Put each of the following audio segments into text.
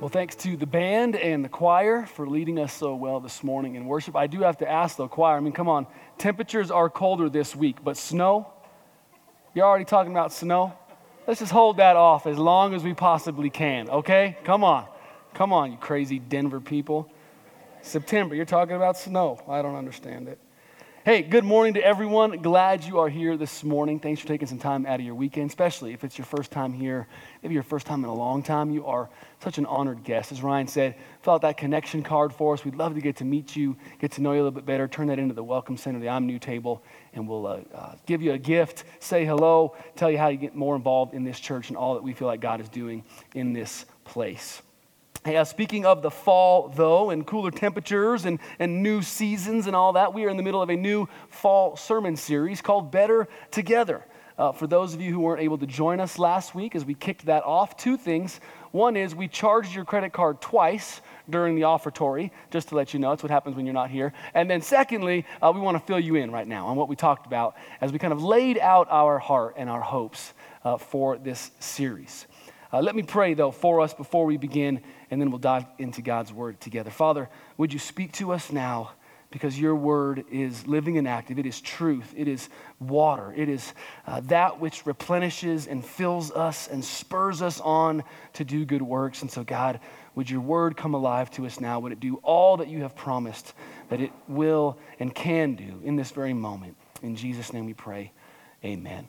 Well, thanks to the band and the choir for leading us so well this morning in worship. I do have to ask, though, choir, I mean, come on, temperatures are colder this week, but snow? You're already talking about snow? Let's just hold that off as long as we possibly can, okay? Come on. Come on, you crazy Denver people. September, you're talking about snow. I don't understand it. Hey, good morning to everyone. Glad you are here this morning. Thanks for taking some time out of your weekend, especially if it's your first time here, maybe your first time in a long time. You are such an honored guest. As Ryan said, fill out that connection card for us. We'd love to get to meet you, get to know you a little bit better. Turn that into the Welcome Center, the I'm New table, and we'll uh, uh, give you a gift, say hello, tell you how you get more involved in this church and all that we feel like God is doing in this place. Hey, uh, speaking of the fall, though, and cooler temperatures and, and new seasons and all that, we are in the middle of a new fall sermon series called Better Together. Uh, for those of you who weren't able to join us last week as we kicked that off, two things. One is we charged your credit card twice during the offertory, just to let you know. That's what happens when you're not here. And then, secondly, uh, we want to fill you in right now on what we talked about as we kind of laid out our heart and our hopes uh, for this series. Uh, let me pray, though, for us before we begin and then we'll dive into God's word together. Father, would you speak to us now? Because your word is living and active. It is truth. It is water. It is uh, that which replenishes and fills us and spurs us on to do good works. And so, God, would your word come alive to us now? Would it do all that you have promised that it will and can do in this very moment? In Jesus' name we pray. Amen.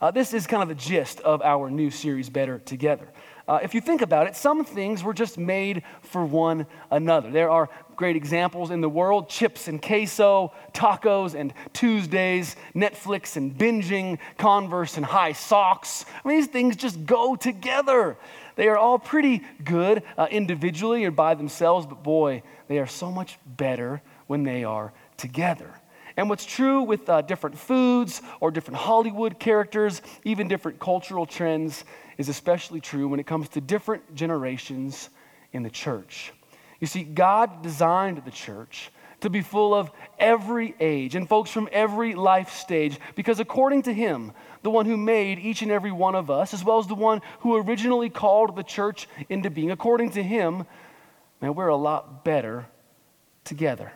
Uh, this is kind of the gist of our new series, Better Together. Uh, if you think about it, some things were just made for one another. There are great examples in the world chips and queso, tacos and Tuesdays, Netflix and binging, Converse and high socks. I mean, these things just go together. They are all pretty good uh, individually or by themselves, but boy, they are so much better when they are together. And what's true with uh, different foods or different Hollywood characters, even different cultural trends, is especially true when it comes to different generations in the church. You see, God designed the church to be full of every age and folks from every life stage because, according to Him, the one who made each and every one of us, as well as the one who originally called the church into being, according to Him, man, we're a lot better together.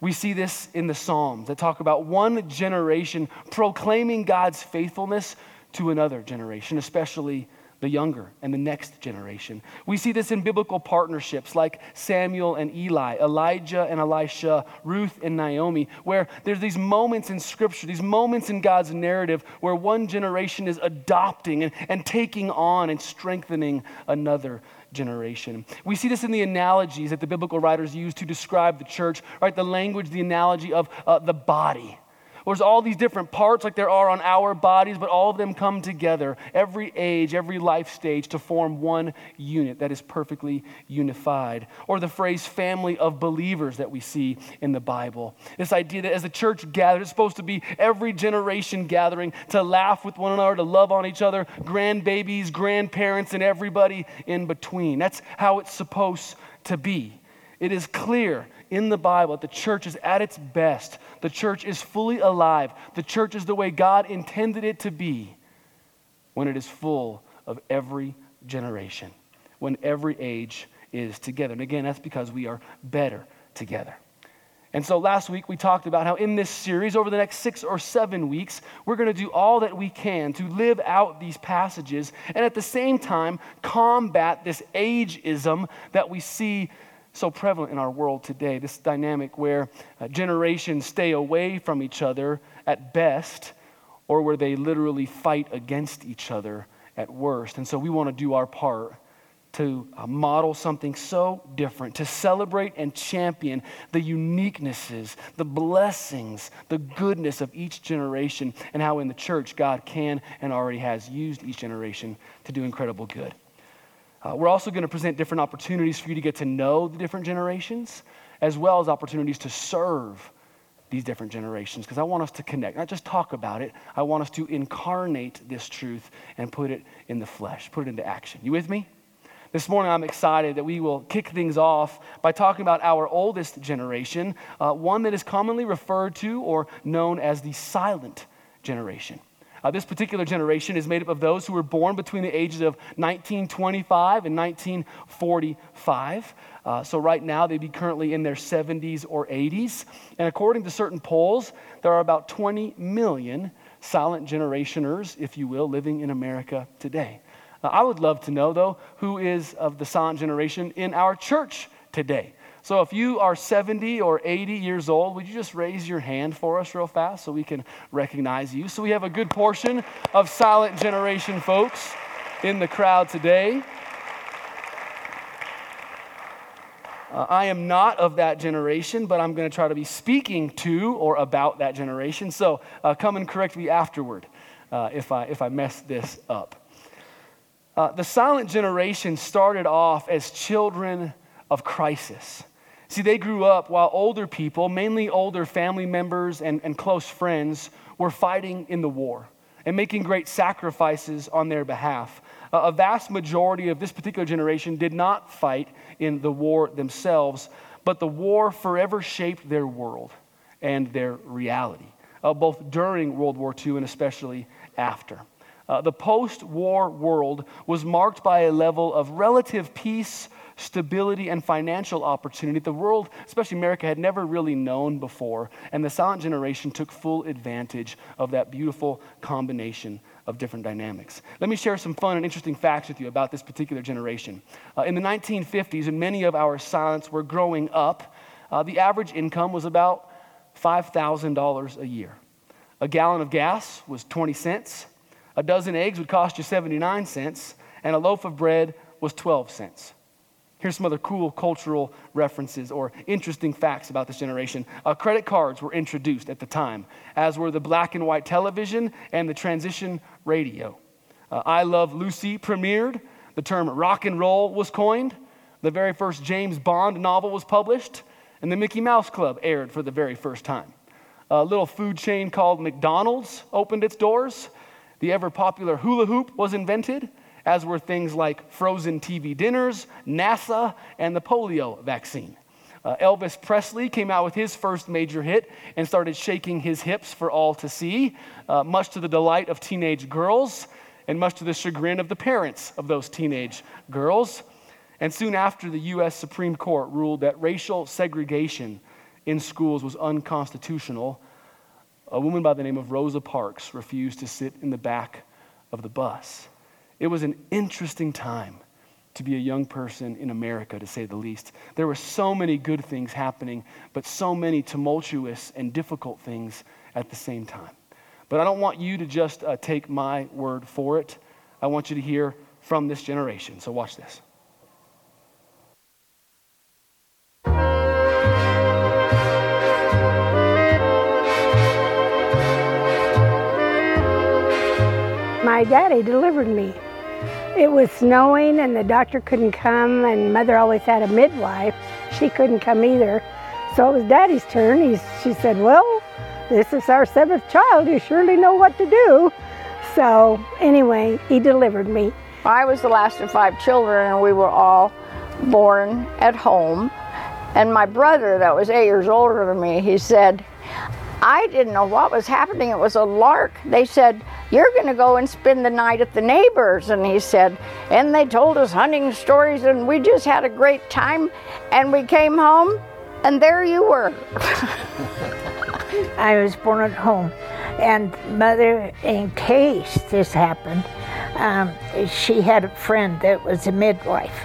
We see this in the Psalms that talk about one generation proclaiming God's faithfulness to another generation, especially the younger and the next generation. We see this in biblical partnerships like Samuel and Eli, Elijah and Elisha, Ruth and Naomi, where there's these moments in Scripture, these moments in God's narrative where one generation is adopting and, and taking on and strengthening another generation. We see this in the analogies that the biblical writers use to describe the church, right? The language, the analogy of uh, the body there's all these different parts like there are on our bodies, but all of them come together, every age, every life stage, to form one unit that is perfectly unified. Or the phrase family of believers that we see in the Bible. This idea that as the church gathers, it's supposed to be every generation gathering to laugh with one another, to love on each other, grandbabies, grandparents, and everybody in between. That's how it's supposed to be. It is clear in the Bible that the church is at its best. The church is fully alive. The church is the way God intended it to be when it is full of every generation, when every age is together. And again, that's because we are better together. And so last week we talked about how in this series, over the next six or seven weeks, we're going to do all that we can to live out these passages and at the same time combat this ageism that we see so prevalent in our world today this dynamic where uh, generations stay away from each other at best, or where they literally fight against each other at worst. And so we want to do our part to uh, model something so different, to celebrate and champion the uniquenesses, the blessings, the goodness of each generation, and how in the church God can and already has used each generation to do incredible good. Uh, we're also going to present different opportunities for you to get to know the different generations, as well as opportunities to serve these different generations, because I want us to connect, not just talk about it. I want us to incarnate this truth and put it in the flesh, put it into action. You with me? This morning, I'm excited that we will kick things off by talking about our oldest generation, uh, one that is commonly referred to or known as the silent generation. Uh, this particular generation is made up of those who were born between the ages of 1925 and 1945. Uh, so, right now, they'd be currently in their 70s or 80s. And according to certain polls, there are about 20 million silent generationers, if you will, living in America today. Uh, I would love to know, though, who is of the silent generation in our church today. So if you are 70 or 80 years old, would you just raise your hand for us real fast so we can recognize you? So we have a good portion of silent generation folks in the crowd today. Uh, I am not of that generation, but I'm going to try to be speaking to or about that generation. So uh, come and correct me afterward uh, if, I, if I mess this up. Uh, the silent generation started off as children of crisis. See, they grew up while older people, mainly older family members and, and close friends, were fighting in the war and making great sacrifices on their behalf. A vast majority of this particular generation did not fight in the war themselves, but the war forever shaped their world and their reality, uh, both during World War II and especially after. Uh, the post war world was marked by a level of relative peace stability, and financial opportunity the world, especially America, had never really known before. And the silent generation took full advantage of that beautiful combination of different dynamics. Let me share some fun and interesting facts with you about this particular generation. Uh, in the 1950s, when many of our silents were growing up, uh, the average income was about $5,000 a year. A gallon of gas was 20 cents, a dozen eggs would cost you 79 cents, and a loaf of bread was 12 cents. Here's some other cool cultural references or interesting facts about this generation. Uh, credit cards were introduced at the time, as were the black and white television and the transistor radio. Uh, I Love Lucy premiered. The term rock and roll was coined. The very first James Bond novel was published. And the Mickey Mouse Club aired for the very first time. A little food chain called McDonald's opened its doors. The ever popular hula hoop was invented as were things like frozen TV dinners, NASA, and the polio vaccine. Uh, Elvis Presley came out with his first major hit and started shaking his hips for all to see, uh, much to the delight of teenage girls and much to the chagrin of the parents of those teenage girls. And soon after, the U.S. Supreme Court ruled that racial segregation in schools was unconstitutional. A woman by the name of Rosa Parks refused to sit in the back of the bus. It was an interesting time to be a young person in America, to say the least. There were so many good things happening, but so many tumultuous and difficult things at the same time. But I don't want you to just uh, take my word for it. I want you to hear from this generation. So watch this. My daddy delivered me it was snowing and the doctor couldn't come, and mother always had a midwife. She couldn't come either. So it was daddy's turn. He, she said, Well, this is our seventh child. You surely know what to do. So anyway, he delivered me. I was the last of five children, and we were all born at home. And my brother, that was eight years older than me, he said, I didn't know what was happening. It was a lark. They said, You're going to go and spend the night at the neighbors. And he said, And they told us hunting stories, and we just had a great time. And we came home, and there you were. I was born at home. And mother, in case this happened, um, she had a friend that was a midwife.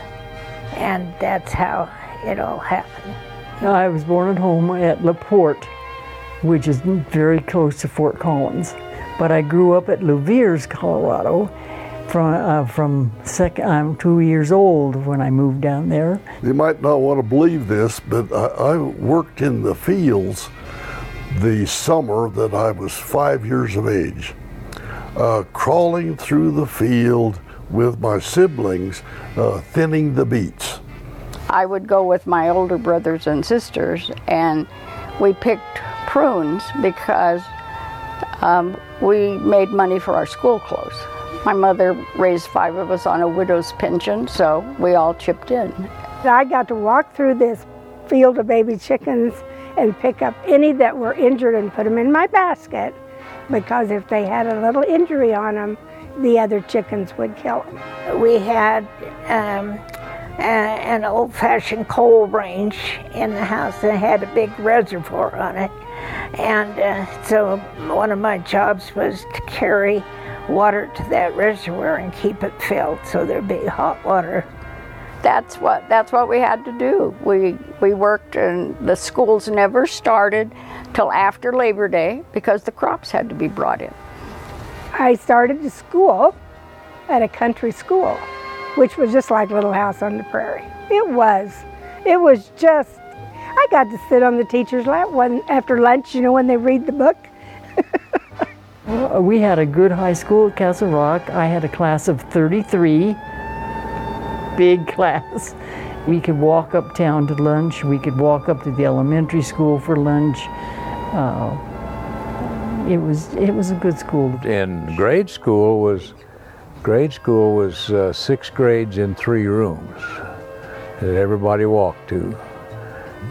And that's how it all happened. I was born at home at LaPorte which is very close to Fort Collins. But I grew up at Louviers, Colorado. From, uh, from second, I'm two years old when I moved down there. You might not want to believe this, but I, I worked in the fields the summer that I was five years of age, uh, crawling through the field with my siblings, uh, thinning the beets. I would go with my older brothers and sisters, and we picked prunes because um, we made money for our school clothes. My mother raised five of us on a widow's pension, so we all chipped in. I got to walk through this field of baby chickens and pick up any that were injured and put them in my basket because if they had a little injury on them, the other chickens would kill them. We had um, a, an old fashioned coal range in the house that had a big reservoir on it. And uh, so one of my jobs was to carry water to that reservoir and keep it filled so there'd be hot water that's what that's what we had to do. We we worked and the schools never started till after Labor Day because the crops had to be brought in. I started the school at a country school, which was just like Little House on the Prairie. It was. It was just I got to sit on the teacher's lap one after lunch, you know, when they read the book. well, we had a good high school at Castle Rock. I had a class of 33 big class. We could walk uptown to lunch. We could walk up to the elementary school for lunch. Uh, it was it was a good school. In grade school was grade school was uh, six grades in three rooms that everybody walked to.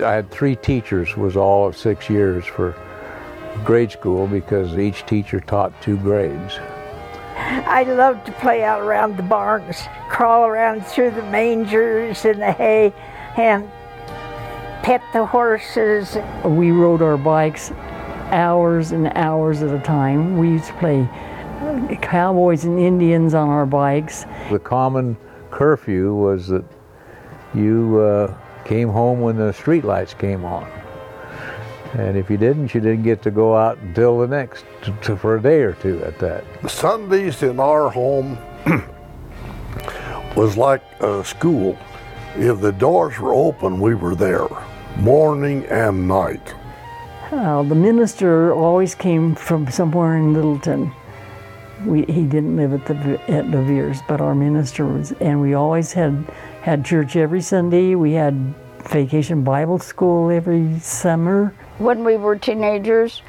I had three teachers was all of six years for grade school because each teacher taught two grades. I loved to play out around the barns, crawl around through the mangers and the hay, and pet the horses. We rode our bikes hours and hours at a time. We used to play cowboys and Indians on our bikes. The common curfew was that you uh, came home when the street lights came on. And if you didn't, you didn't get to go out until the next, to, to, for a day or two at that. Sundays in our home was like a school. If the doors were open, we were there, morning and night. Uh, the minister always came from somewhere in Littleton. We, he didn't live at the at Louviers, but our minister was, and we always had had church every Sunday. We had vacation Bible school every summer. When we were teenagers,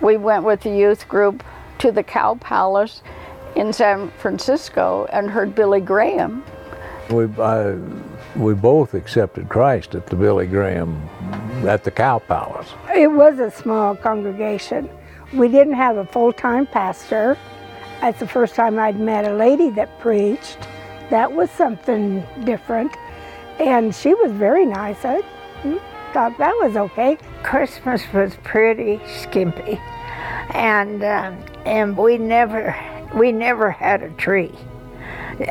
we went with the youth group to the Cow Palace in San Francisco and heard Billy Graham. We, uh, we both accepted Christ at the Billy Graham, at the Cow Palace. It was a small congregation. We didn't have a full time pastor. That's the first time I'd met a lady that preached. That was something different. And she was very nice. I thought that was okay. Christmas was pretty skimpy. And, uh, and we never we never had a tree.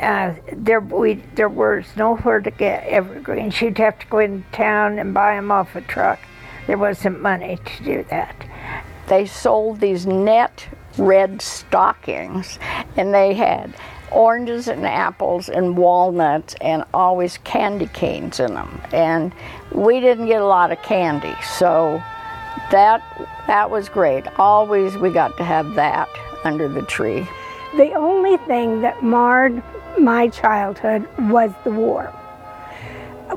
Uh, there we there was nowhere to get evergreens. You'd have to go in town and buy them off a truck. There wasn't money to do that. They sold these net red stockings, and they had oranges and apples and walnuts and always candy canes in them. And we didn't get a lot of candy, so that that was great. Always we got to have that under the tree. The only thing that marred my childhood was the war.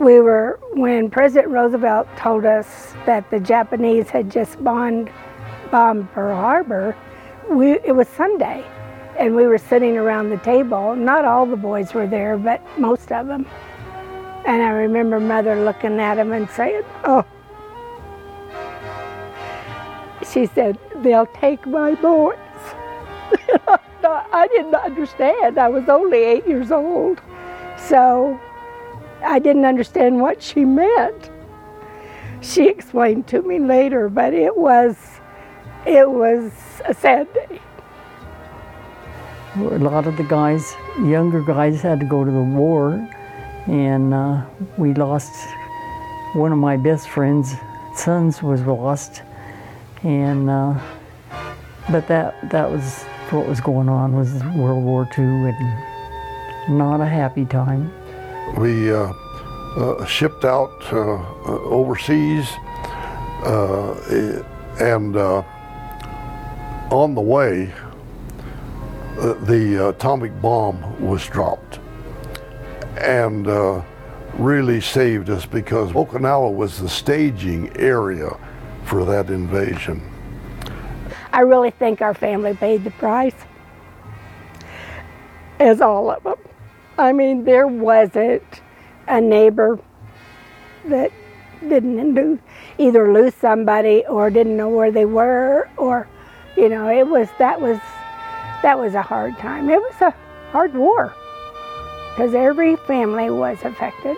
We were, when President Roosevelt told us that the Japanese had just bombed, bombed Pearl Harbor, we, it was Sunday and we were sitting around the table. Not all the boys were there, but most of them. And I remember mother looking at him and saying, Oh, she said, They'll take my boys. I didn't understand. I was only eight years old. So I didn't understand what she meant. She explained to me later, but it was it was a sad day. A lot of the guys, younger guys, had to go to the war, and uh, we lost one of my best friends' sons was lost, and uh, but that that was what was going on was World War II and not a happy time. We uh, uh, shipped out uh, uh, overseas and on the way the atomic bomb was dropped and uh, really saved us because Okinawa was the staging area for that invasion. I really think our family paid the price, as all of them. I mean, there wasn't a neighbor that didn't do, either lose somebody or didn't know where they were or You know, it was that was that was a hard time. It was a hard war because every family was affected.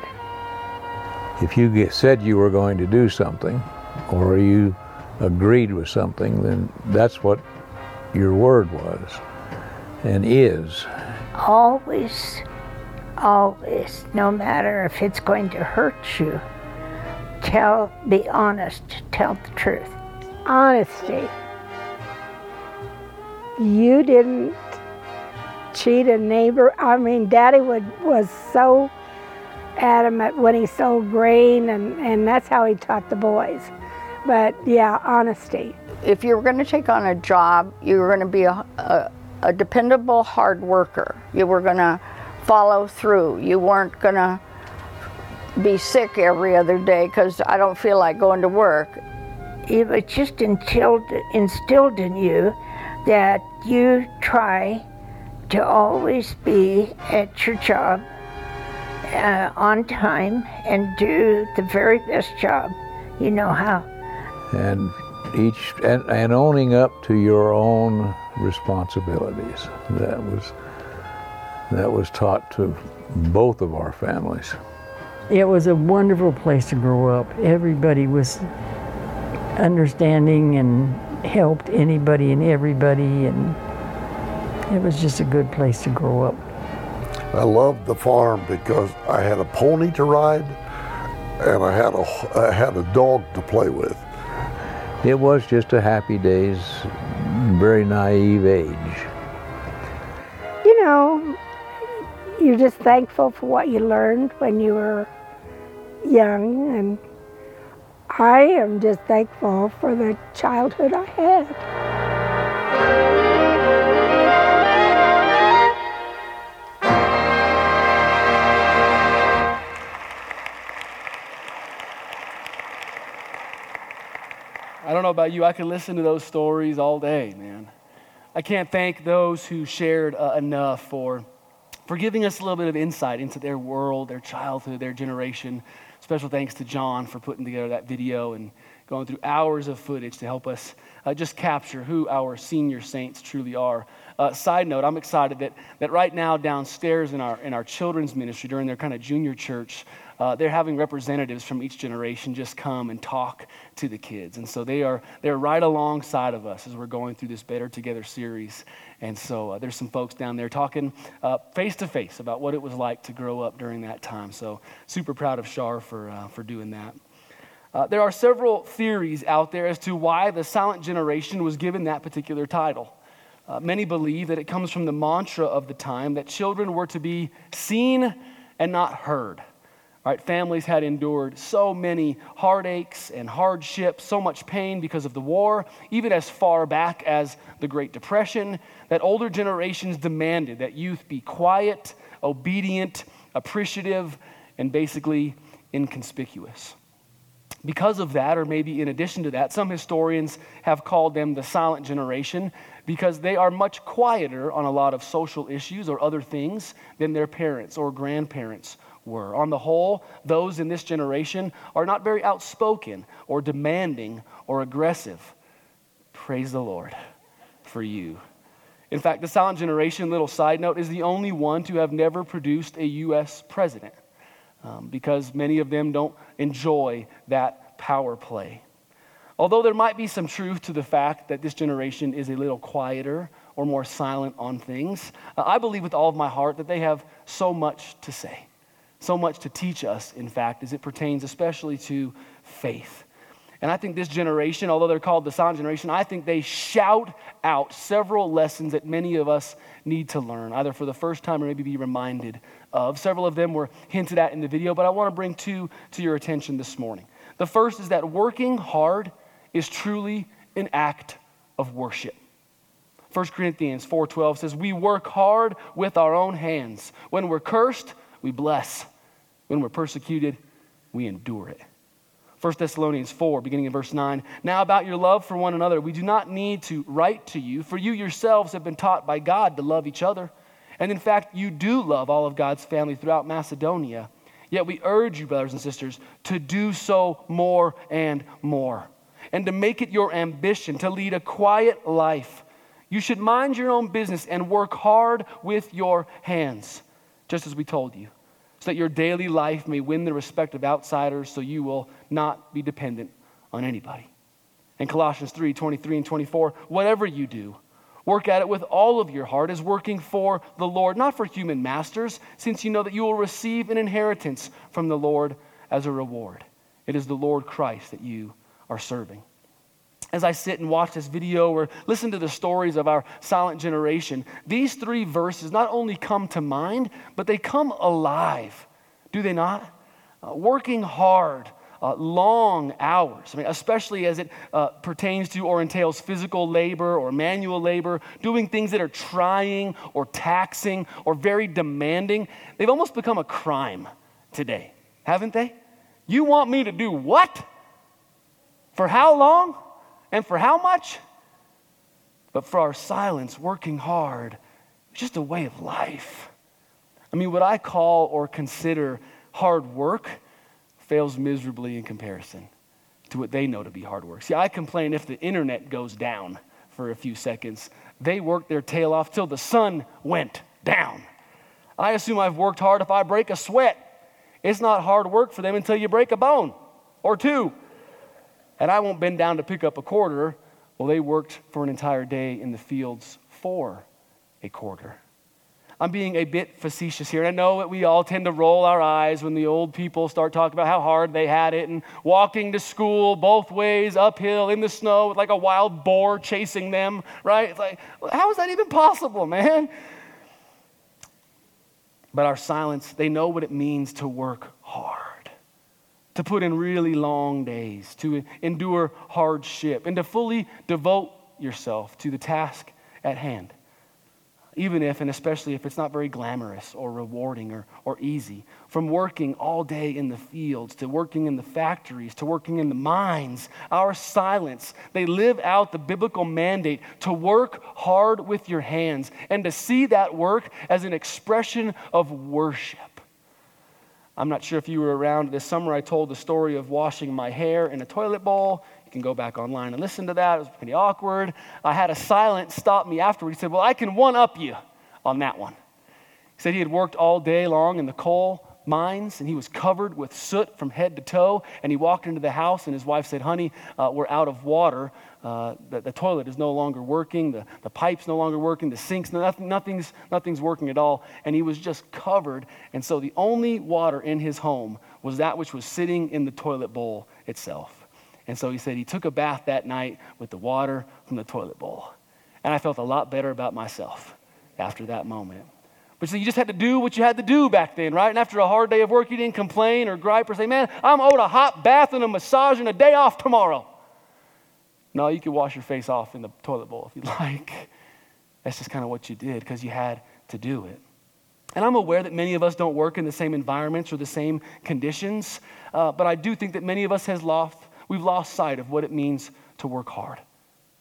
If you said you were going to do something, or you agreed with something, then that's what your word was and is. Always, always, no matter if it's going to hurt you, tell, be honest, tell the truth. Honesty. You didn't cheat a neighbor. I mean, Daddy would, was so adamant when he sold grain, and, and that's how he taught the boys. But yeah, honesty. If you were going to take on a job, you were going to be a, a, a dependable hard worker. You were going to follow through. You weren't going to be sick every other day because I don't feel like going to work. It was just instilled, instilled in you that you try to always be at your job uh, on time and do the very best job you know how. And each and, and owning up to your own responsibilities. That was that was taught to both of our families. It was a wonderful place to grow up. Everybody was understanding and helped anybody and everybody, and it was just a good place to grow up. I loved the farm because I had a pony to ride and I had a, I had a dog to play with. It was just a happy days, very naive age. You know, you're just thankful for what you learned when you were young, and I am just thankful for the childhood I had. I don't know about you, I could listen to those stories all day, man. I can't thank those who shared uh, enough for, for giving us a little bit of insight into their world, their childhood, their generation. Special thanks to John for putting together that video and going through hours of footage to help us uh, just capture who our senior saints truly are. Uh, side note, I'm excited that, that right now downstairs in our, in our children's ministry during their kind of junior church, uh, they're having representatives from each generation just come and talk to the kids. And so they are they're right alongside of us as we're going through this Better Together series. And so uh, there's some folks down there talking face to face about what it was like to grow up during that time. So super proud of Shar for, uh, for doing that. Uh, there are several theories out there as to why the silent generation was given that particular title. Uh, many believe that it comes from the mantra of the time that children were to be seen and not heard. Right, families had endured so many heartaches and hardships, so much pain because of the war, even as far back as the Great Depression, that older generations demanded that youth be quiet, obedient, appreciative, and basically inconspicuous. Because of that, or maybe in addition to that, some historians have called them the silent generation because they are much quieter on a lot of social issues or other things than their parents or grandparents were. On the whole, those in this generation are not very outspoken or demanding or aggressive. Praise the Lord for you. In fact, the silent generation, little side note, is the only one to have never produced a U.S. president um, because many of them don't enjoy that power play. Although there might be some truth to the fact that this generation is a little quieter or more silent on things, uh, I believe with all of my heart that they have so much to say so much to teach us, in fact, as it pertains especially to faith. And I think this generation, although they're called the silent generation, I think they shout out several lessons that many of us need to learn, either for the first time or maybe be reminded of. Several of them were hinted at in the video, but I want to bring two to your attention this morning. The first is that working hard is truly an act of worship. 1 Corinthians 4:12 says, "We work hard with our own hands. When we're cursed, we bless. When we're persecuted, we endure it. 1 Thessalonians 4, beginning in verse 9. Now, about your love for one another, we do not need to write to you, for you yourselves have been taught by God to love each other. And in fact, you do love all of God's family throughout Macedonia. Yet we urge you, brothers and sisters, to do so more and more. and to make it your ambition to lead a quiet life. You should mind your own business and work hard with your hands, just as we told you, so that your daily life may win the respect of outsiders, so you will not be dependent on anybody. In Colossians 3 23 and 24, whatever you do, work at it with all of your heart as working for the Lord, not for human masters, since you know that you will receive an inheritance from the Lord as a reward. It is the Lord Christ that you are serving. As I sit and watch this video or listen to the stories of our silent generation, these three verses not only come to mind, but they come alive, do they not? Uh, working hard, uh, long hours, I mean, especially as it uh, pertains to or entails physical labor or manual labor, doing things that are trying or taxing or very demanding. They've almost become a crime today, haven't they? You want me to do what? For how long? And for how much? But for our silence, working hard, just a way of life. I mean, what I call or consider hard work fails miserably in comparison to what they know to be hard work. See, I complain if the internet goes down for a few seconds. They work their tail off till the sun went down. I assume I've worked hard if I break a sweat. It's not hard work for them until you break a bone or two. And I won't bend down to pick up a quarter. Well, they worked for an entire day in the fields for a quarter. I'm being a bit facetious here. I know that we all tend to roll our eyes when the old people start talking about how hard they had it and walking to school both ways uphill in the snow with like a wild boar chasing them, right? It's like, how is that even possible, man? But our silence, they know what it means to work to put in really long days, to endure hardship, and to fully devote yourself to the task at hand even if and especially if it's not very glamorous or rewarding or, or easy. From working all day in the fields to working in the factories to working in the mines, our silence, they live out the biblical mandate to work hard with your hands and to see that work as an expression of worship. I'm not sure if you were around this summer. I told the story of washing my hair in a toilet bowl You can go back online and listen to that. It was pretty awkward. I had a silent stop me afterward. He said, Well, I can one up you on that one. He said he had worked all day long in the coal mines and he was covered with soot from head to toe. And he walked into the house and his wife said, Honey, uh, we're out of water. Uh, the, the, toilet is no longer working. The, the pipe's no longer working. The sink's, nothing, nothing's, nothing's working at all. And he was just covered. And so the only water in his home was that which was sitting in the toilet bowl itself. And so he said he took a bath that night with the water from the toilet bowl. And I felt a lot better about myself after that moment. But so you just had to do what you had to do back then, right? And after a hard day of work, you didn't complain or gripe or say, man, I'm owed a hot bath and a massage and a day off tomorrow. No, you could wash your face off in the toilet bowl if you like. That's just kind of what you did because you had to do it. And I'm aware that many of us don't work in the same environments or the same conditions, uh, but I do think that many of us has lost, We've lost sight of what it means to work hard,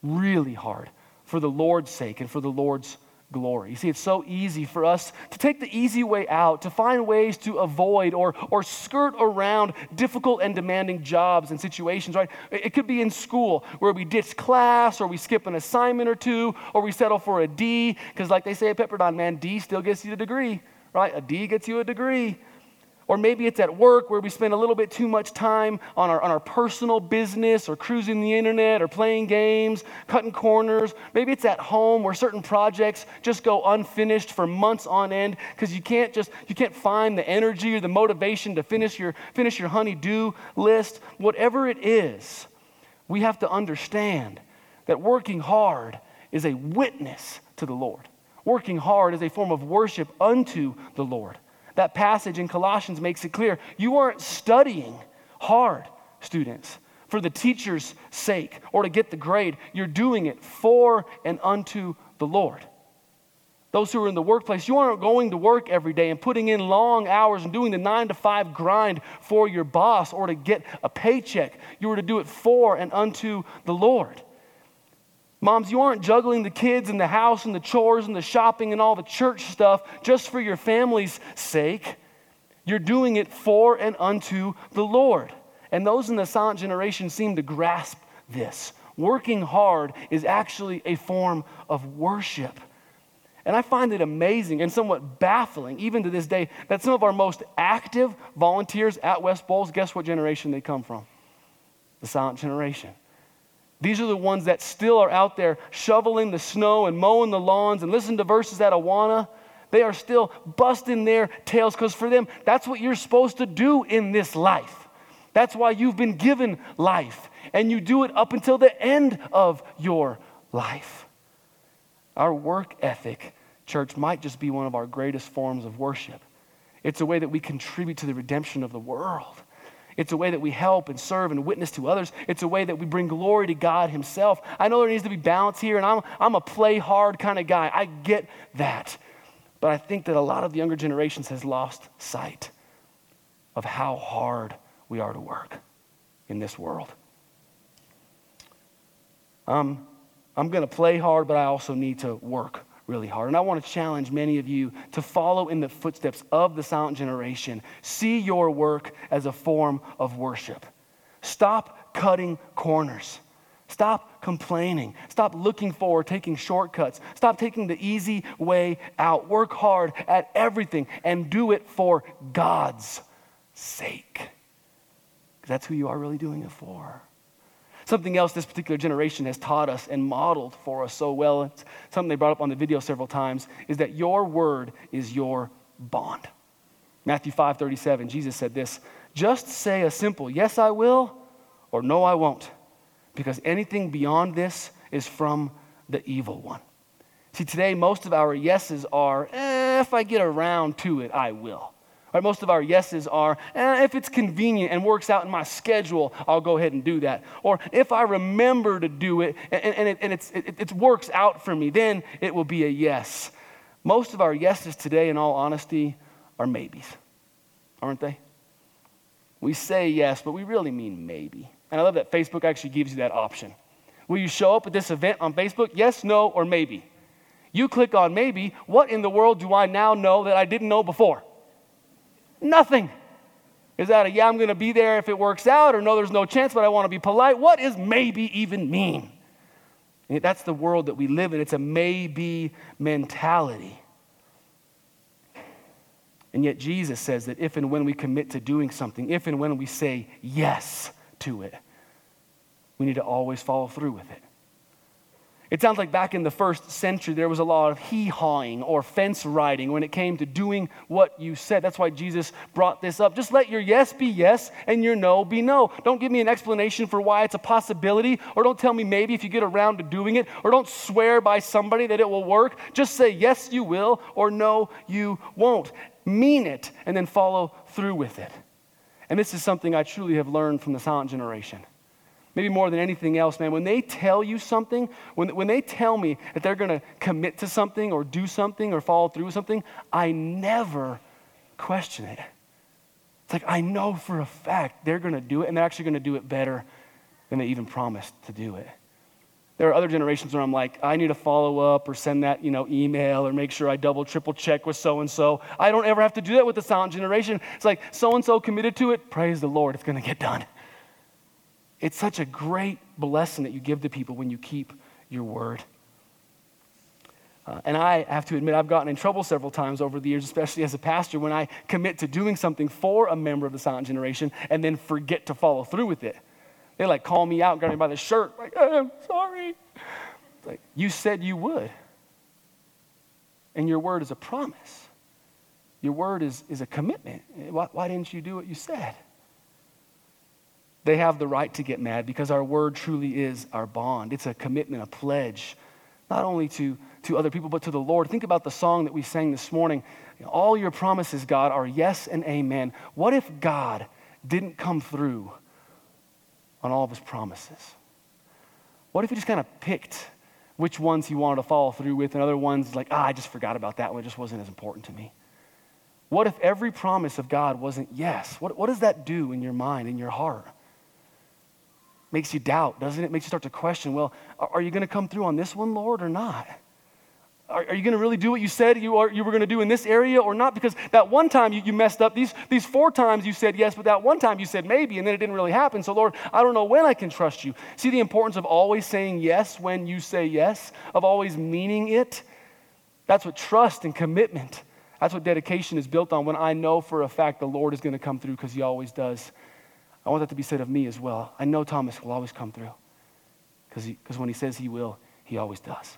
really hard, for the Lord's sake and for the Lord's glory. You see, it's so easy for us to take the easy way out, to find ways to avoid or, or skirt around difficult and demanding jobs and situations, right? It could be in school where we ditch class or we skip an assignment or two or we settle for a D, because like they say at Pepperdine, man, D still gets you the degree, right? A D gets you a degree. Or maybe it's at work where we spend a little bit too much time on our, on our personal business or cruising the internet or playing games, cutting corners. Maybe it's at home where certain projects just go unfinished for months on end because you can't just you can't find the energy or the motivation to finish your finish your honey-do list. Whatever it is, we have to understand that working hard is a witness to the Lord. Working hard is a form of worship unto the Lord. That passage in Colossians makes it clear you aren't studying hard, students, for the teacher's sake or to get the grade. You're doing it for and unto the Lord. Those who are in the workplace, you aren't going to work every day and putting in long hours and doing the nine to five grind for your boss or to get a paycheck. You are to do it for and unto the Lord. Moms, you aren't juggling the kids and the house and the chores and the shopping and all the church stuff just for your family's sake. You're doing it for and unto the Lord. And those in the silent generation seem to grasp this. Working hard is actually a form of worship. And I find it amazing and somewhat baffling, even to this day, that some of our most active volunteers at West Bowles, guess what generation they come from? The silent generation. These are the ones that still are out there shoveling the snow and mowing the lawns and listening to verses at Awana. They are still busting their tails because for them, that's what you're supposed to do in this life. That's why you've been given life, and you do it up until the end of your life. Our work ethic, church, might just be one of our greatest forms of worship. It's a way that we contribute to the redemption of the world. It's a way that we help and serve and witness to others. It's a way that we bring glory to God Himself. I know there needs to be balance here, and I'm, I'm a play hard kind of guy. I get that. But I think that a lot of the younger generations has lost sight of how hard we are to work in this world. Um, I'm going to play hard, but I also need to work really hard. And I want to challenge many of you to follow in the footsteps of the silent generation. See your work as a form of worship. Stop cutting corners. Stop complaining. Stop looking for taking shortcuts. Stop taking the easy way out. Work hard at everything and do it for God's sake. Because that's who you are really doing it for. Something else this particular generation has taught us and modeled for us so well, it's something they brought up on the video several times, is that your word is your bond. Matthew 5 37, Jesus said this just say a simple yes, I will, or no, I won't, because anything beyond this is from the evil one. See, today, most of our yeses are, eh, if I get around to it, I will. Most of our yeses are, eh, if it's convenient and works out in my schedule, I'll go ahead and do that. Or if I remember to do it and, and, it, and it, it works out for me, then it will be a yes. Most of our yeses today, in all honesty, are maybes, aren't they? We say yes, but we really mean maybe. And I love that Facebook actually gives you that option. Will you show up at this event on Facebook? Yes, no, or maybe. You click on maybe. What in the world do I now know that I didn't know before? Nothing. Is that a yeah, I'm going to be there if it works out, or no, there's no chance, but I want to be polite? What is maybe even mean? That's the world that we live in. It's a maybe mentality. And yet, Jesus says that if and when we commit to doing something, if and when we say yes to it, we need to always follow through with it. It sounds like back in the first century, there was a lot of hee hawing or fence riding when it came to doing what you said. That's why Jesus brought this up. Just let your yes be yes and your no be no. Don't give me an explanation for why it's a possibility, or don't tell me maybe if you get around to doing it, or don't swear by somebody that it will work. Just say yes, you will, or no, you won't. Mean it, and then follow through with it. And this is something I truly have learned from the silent generation maybe more than anything else, man, when they tell you something, when, when they tell me that they're going to commit to something or do something or follow through with something, I never question it. It's like I know for a fact they're going to do it and they're actually going to do it better than they even promised to do it. There are other generations where I'm like, I need to follow up or send that, you know, email or make sure I double, triple check with so and so. I don't ever have to do that with the silent generation. It's like so and so committed to it. Praise the Lord, it's going to get done. It's such a great blessing that you give to people when you keep your word. Uh, and I have to admit, I've gotten in trouble several times over the years, especially as a pastor, when I commit to doing something for a member of the silent generation and then forget to follow through with it. They like call me out, grab me by the shirt, like, I'm sorry. Like, you said you would. And your word is a promise. Your word is, is a commitment. Why, why didn't you do what you said? They have the right to get mad because our word truly is our bond. It's a commitment, a pledge, not only to, to other people, but to the Lord. Think about the song that we sang this morning. All your promises, God, are yes and amen. What if God didn't come through on all of his promises? What if he just kind of picked which ones he wanted to follow through with and other ones like, ah, I just forgot about that one. It just wasn't as important to me. What if every promise of God wasn't yes? What, what does that do in your mind, in your heart? Makes you doubt, doesn't it? Makes you start to question, well, are you going to come through on this one, Lord, or not? are, are you going to really do what you said you, are, you were going to do in this area or not? Because that one time you, you messed up. These, these four times you said yes, but that one time you said maybe, and then it didn't really happen. So, Lord, I don't know when I can trust you. See the importance of always saying yes when you say yes, of always meaning it? That's what trust and commitment, that's what dedication is built on when I know for a fact the Lord is going to come through because he always does. I want that to be said of me as well. I know Thomas will always come through because when he says he will, he always does.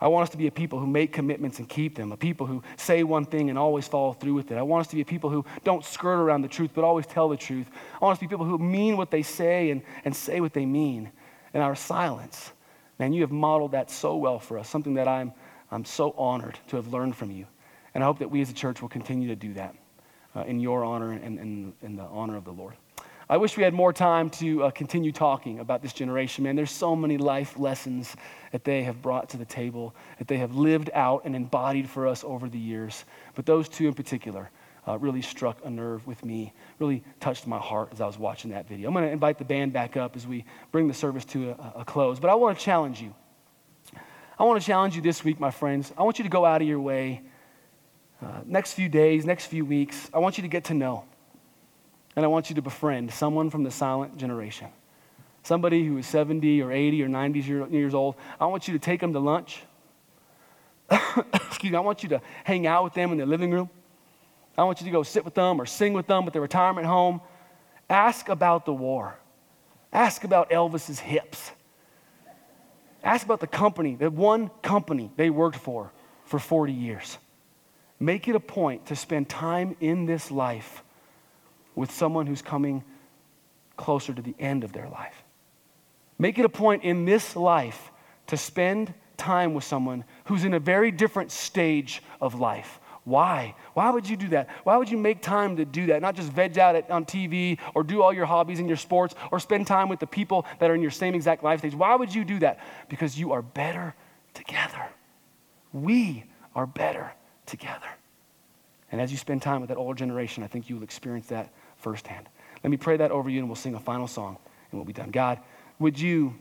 I want us to be a people who make commitments and keep them, a people who say one thing and always follow through with it. I want us to be a people who don't skirt around the truth but always tell the truth. I want us to be people who mean what they say and, and say what they mean in our silence. Man, you have modeled that so well for us, something that I'm, I'm so honored to have learned from you. And I hope that we as a church will continue to do that uh, in your honor and in the honor of the Lord. I wish we had more time to uh, continue talking about this generation, man. There's so many life lessons that they have brought to the table, that they have lived out and embodied for us over the years. But those two in particular uh, really struck a nerve with me, really touched my heart as I was watching that video. I'm going to invite the band back up as we bring the service to a, a close. But I want to challenge you. I want to challenge you this week, my friends. I want you to go out of your way. Uh, next few days, next few weeks, I want you to get to know and I want you to befriend someone from the silent generation. Somebody who is 70 or 80 or 90 years old. I want you to take them to lunch. Excuse me, I want you to hang out with them in their living room. I want you to go sit with them or sing with them at their retirement home. Ask about the war. Ask about Elvis's hips. Ask about the company, the one company they worked for for 40 years. Make it a point to spend time in this life with someone who's coming closer to the end of their life. Make it a point in this life to spend time with someone who's in a very different stage of life. Why? Why would you do that? Why would you make time to do that? Not just veg out at, on TV or do all your hobbies and your sports or spend time with the people that are in your same exact life stage. Why would you do that? Because you are better together. We are better together. And as you spend time with that older generation, I think you will experience that firsthand. Let me pray that over you and we'll sing a final song and we'll be done. God, would you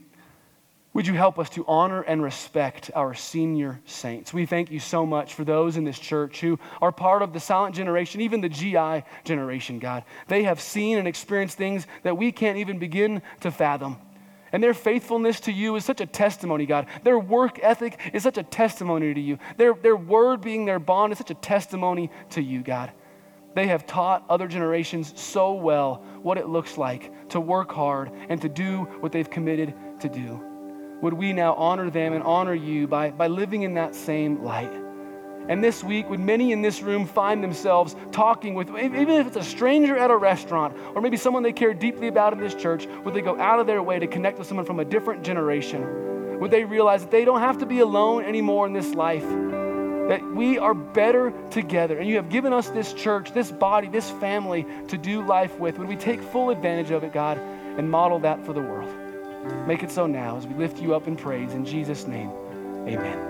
would you help us to honor and respect our senior saints? We thank you so much for those in this church who are part of the silent generation, even the GI generation, God. They have seen and experienced things that we can't even begin to fathom. And their faithfulness to you is such a testimony, God. Their work ethic is such a testimony to you. Their, their word being their bond is such a testimony to you, God. They have taught other generations so well what it looks like to work hard and to do what they've committed to do. Would we now honor them and honor you by, by living in that same light? And this week, would many in this room find themselves talking with, even if it's a stranger at a restaurant or maybe someone they care deeply about in this church, would they go out of their way to connect with someone from a different generation? Would they realize that they don't have to be alone anymore in this life? that we are better together. And you have given us this church, this body, this family to do life with. Would we take full advantage of it, God, and model that for the world. Make it so now as we lift you up in praise. In Jesus' name, amen.